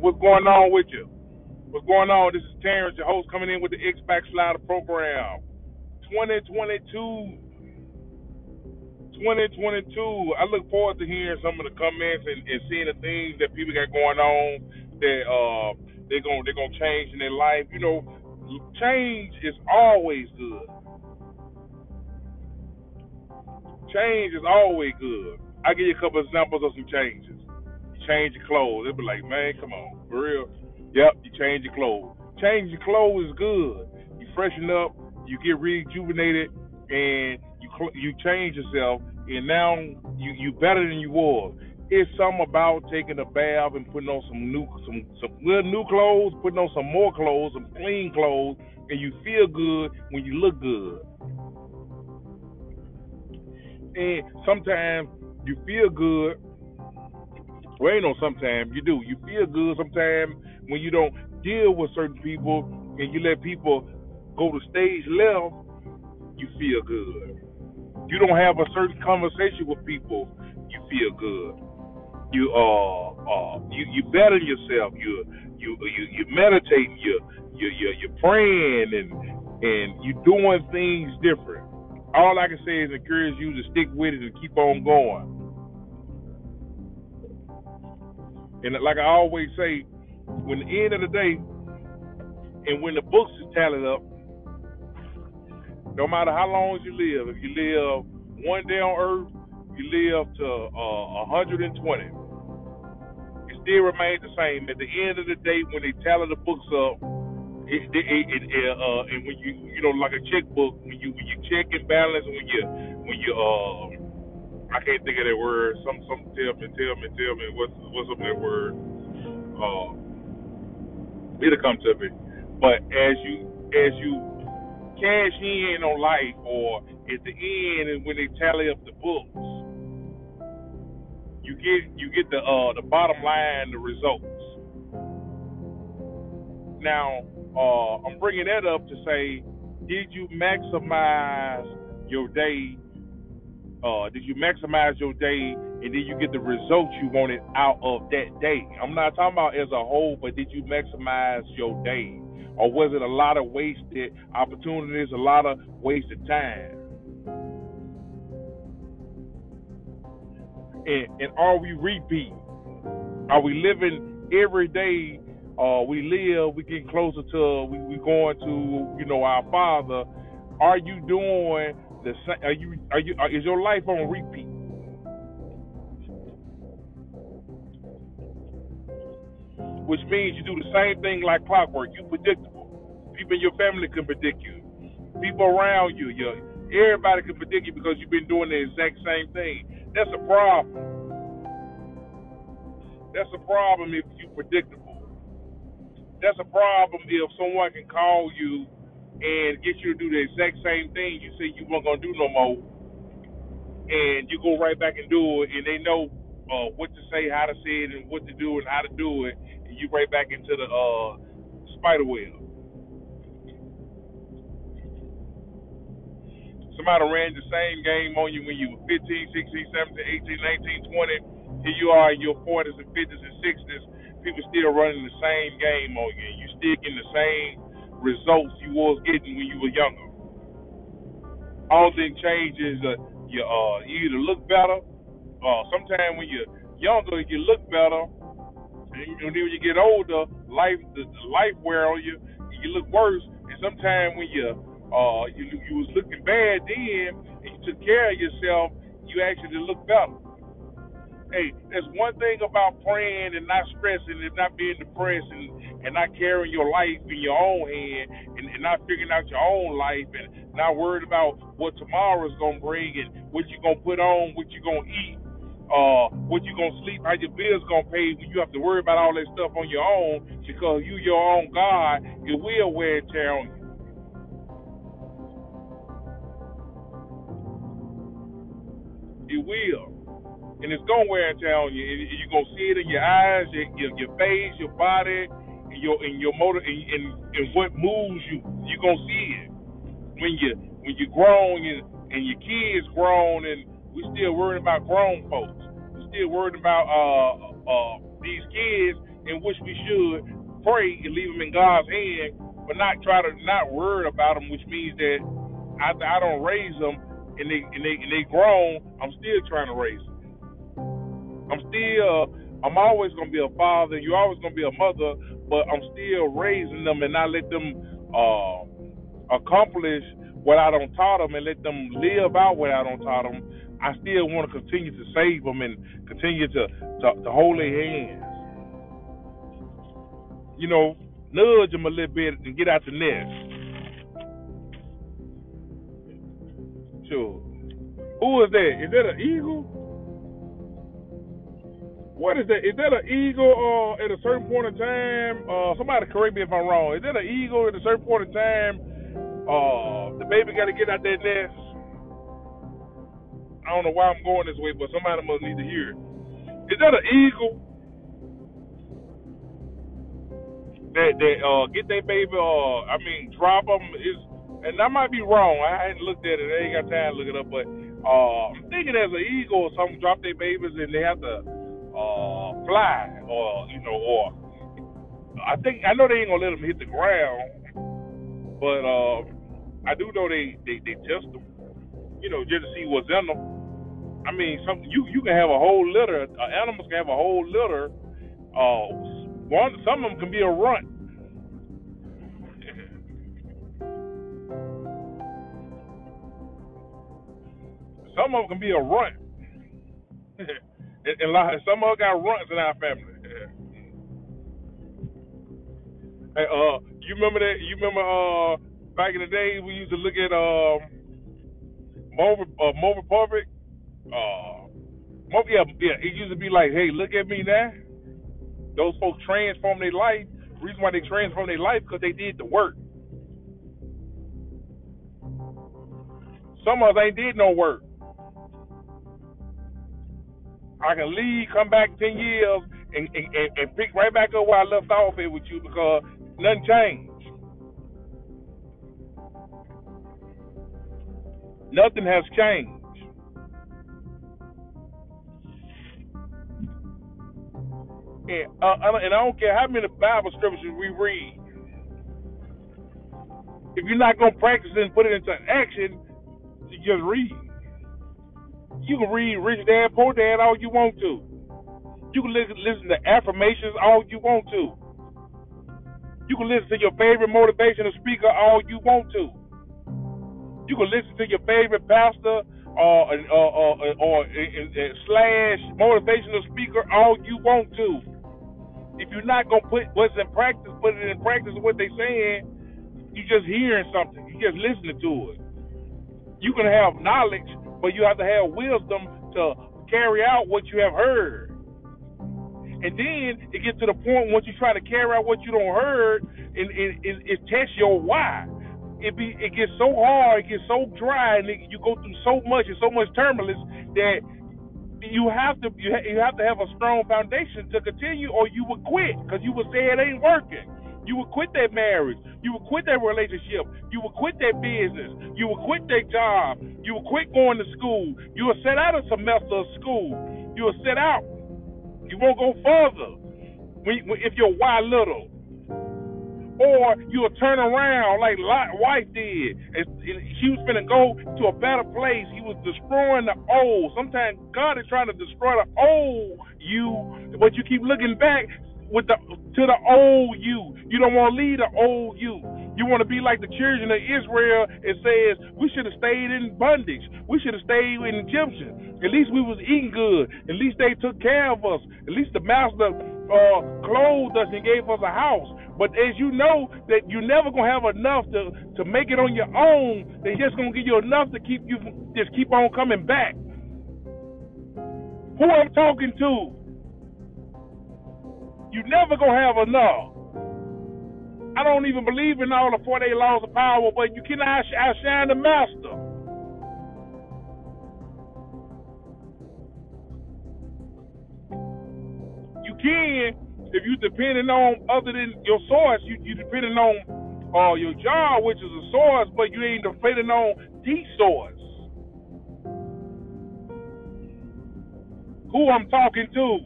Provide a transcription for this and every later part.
What's going on with you? What's going on? This is Terrence, your host, coming in with the X Back Slider program. 2022. 2022. I look forward to hearing some of the comments and, and seeing the things that people got going on that uh they're gonna they're gonna change in their life. You know, change is always good. Change is always good. I'll give you a couple examples of some changes. Change your clothes. They'll be like, man, come on, for real. Yep, you change your clothes. Change your clothes is good. You freshen up, you get rejuvenated, and you you change yourself, and now you you better than you was. It's something about taking a bath and putting on some new some some good new clothes, putting on some more clothes, some clean clothes, and you feel good when you look good. And sometimes you feel good. Well, ain't no sometimes you do. You feel good sometimes when you don't deal with certain people and you let people go to stage left. You feel good. You don't have a certain conversation with people. You feel good. You uh uh you you better yourself. You you you you meditating. You you you you're praying and and you doing things different all I can say is encourage you to stick with it and keep on going. And like I always say, when the end of the day, and when the books is tallied up, no matter how long you live, if you live one day on earth, you live to uh, 120, it still remains the same. At the end of the day, when they tally the books up, it, it, it, uh, and when you you know like a checkbook when you when you check and balance when you when you uh I can't think of that word. Some some tell me tell me tell me what's what's up that word. Uh it'll come to me. But as you as you cash in on life or at the end and when they tally up the books you get you get the uh the bottom line the results. Now uh, I'm bringing that up to say, did you maximize your day? Uh, did you maximize your day, and did you get the results you wanted out of that day? I'm not talking about as a whole, but did you maximize your day, or was it a lot of wasted opportunities, a lot of wasted time? And, and are we repeating? Are we living every day uh, we live, we get closer to, we, we going to, you know, our Father. Are you doing the same? Are you, are you, is your life on repeat? Which means you do the same thing like clockwork. You predictable. People in your family can predict you. People around you, your everybody can predict you because you've been doing the exact same thing. That's a problem. That's a problem if you predictable that's a problem if someone can call you and get you to do the exact same thing you said you weren't gonna do no more, and you go right back and do it, and they know uh, what to say, how to say it, and what to do, and how to do it, and you right back into the uh, spider web. Somebody ran the same game on you when you were 15, 16, 17, 18, 19, 20. Here you are in your 40s and 50s and 60s people still running the same game on you. You still getting the same results you was getting when you were younger. All thing changes. Uh, you uh, you either look better. Uh, sometimes when you're younger, you look better. And then when you get older, life the, the life wear on you. You look worse. And sometimes when you uh you you was looking bad then, and you took care of yourself, you actually look better hey, there's one thing about praying and not stressing and not being depressed and, and not carrying your life in your own hand and, and not figuring out your own life and not worried about what tomorrow's gonna bring and what you're gonna put on, what you're gonna eat, uh, what you're gonna sleep, how your bills gonna pay when you have to worry about all that stuff on your own because you your own God, it will wear and tear on you. It will and it's gonna wear and tear on you. You're gonna see it in your eyes, your, your, face, your body, and your in your motor, and, and, and what moves you. You're gonna see it when you when you're grown and, and your kids grown, and we still worried about grown folks. We're still worried about uh uh these kids, in which we should pray and leave them in God's hand, but not try to not worry about them, which means that after I don't raise them and they and they and they grown, I'm still trying to raise them. I'm still I'm always gonna be a father. You're always gonna be a mother, but I'm still raising them and not let them uh, accomplish what I don't taught them and let them live out what I don't taught them. I still want to continue to save them and continue to to, to hold their hands. You know, nudge them a little bit and get out the nest. Sure. Who is that? Is that an eagle? What is that? Is that an eagle uh, at a certain point in time? Uh, somebody correct me if I'm wrong. Is that an eagle at a certain point in time? Uh, the baby got to get out that nest. I don't know why I'm going this way, but somebody must need to hear it. Is that an eagle that that uh, get that baby? Uh, I mean, drop them is and I might be wrong. I hadn't looked at it. I ain't got time to look it up, but uh, I'm thinking as an eagle something drop their babies and they have to uh, fly, or you know, or I think I know they ain't gonna let them hit the ground, but uh, I do know they, they they test them, you know, just to see what's in them. I mean, some you you can have a whole litter. Uh, animals can have a whole litter. Uh, one some of them can be a runt Some of them can be a runt. and, and some of us got runts in our family. hey, uh, you remember that? You remember uh, back in the day we used to look at um, Maury uh, Maury Povich. Uh, yeah, yeah. It used to be like, hey, look at me now. Those folks transform their life. Reason why they transform their life because they did the work. Some of us ain't did no work. I can leave, come back ten years, and, and, and pick right back up where I left off here with you because nothing changed. Nothing has changed. And, uh, and I don't care how many Bible scriptures we read. If you're not going to practice and put it into action, you just read. You can read Rich Dad Poor Dad all you want to. You can listen, to affirmations all you want to. You can listen to your favorite motivational speaker all you want to. You can listen to your favorite pastor or or, or, or, or slash motivational speaker all you want to. If you're not gonna put what's in practice, put it in practice of what they're saying, You're just hearing something. You're just listening to it. You can have knowledge but you have to have wisdom to carry out what you have heard. And then it gets to the point once you try to carry out what you don't heard, and it, it, it tests your why. It be it gets so hard, it gets so dry, and it, you go through so much and so much turbulence that you have to you, ha- you have to have a strong foundation to continue, or you would quit because you would say it ain't working. You would quit that marriage. You would quit that relationship. You would quit that business. You would quit that job. You would quit going to school. You would set out a semester of school. You would set out. You won't go further if you're why little. Or you'll turn around like Lot wife did. And she was going to go to a better place. He was destroying the old. Sometimes God is trying to destroy the old you, but you keep looking back with the to the old you. You don't want to lead the old you. You want to be like the children of Israel. It says we should have stayed in bondage. We should have stayed in Egyptian. At least we was eating good. At least they took care of us. At least the master uh, clothed us and gave us a house. But as you know that you're never gonna have enough to to make it on your own, they're just gonna give you enough to keep you just keep on coming back. Who I'm talking to? You never gonna have enough. I don't even believe in all the 48 laws of power, but you cannot outshine the master. You can if you're depending on other than your source. You you depending on uh, your job, which is a source, but you ain't depending on the source. Who I'm talking to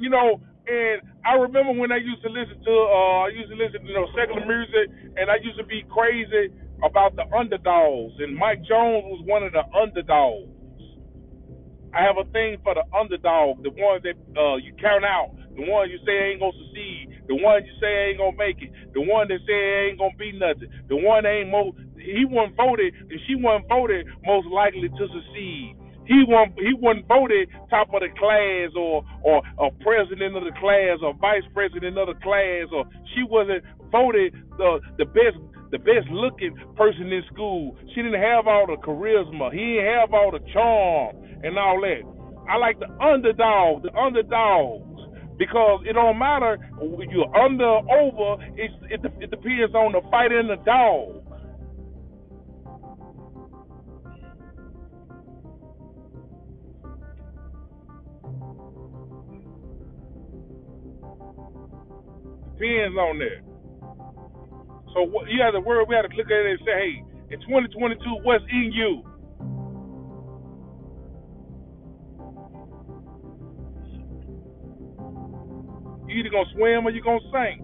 you know, and I remember when I used to listen to, uh, I used to listen to you know secular music, and I used to be crazy about the underdogs, and Mike Jones was one of the underdogs. I have a thing for the underdog, the ones that uh, you count out, the ones you say ain't gonna succeed, the ones you say ain't gonna make it, the one that say ain't gonna be nothing, the one that ain't most he wasn't voted and she wasn't voted most likely to succeed. He won he wasn't voted top of the class or or a president of the class or vice president of the class or she wasn't voted the the best the best looking person in school. She didn't have all the charisma. He didn't have all the charm and all that. I like the underdog, the underdogs. Because it don't matter you're under or over, it, it, it depends on the fighter and the dog. Depends on that. So you have to worry. We have to look at it and say, hey, in 2022, what's in you? You either gonna swim or you gonna sink.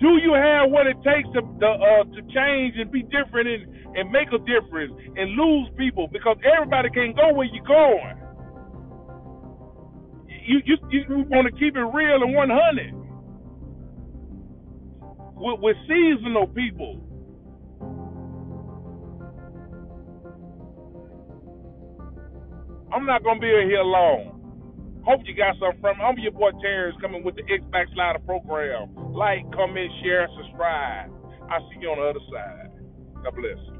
Do you have what it takes to to, uh, to change and be different and, and make a difference and lose people? Because everybody can't go where you're going. You you you want to keep it real and 100 with, with seasonal people. I'm not gonna be here long. Hope you got something from it. I'm your boy Terrence coming with the X Backslider program. Like, comment, share, subscribe. I'll see you on the other side. God bless.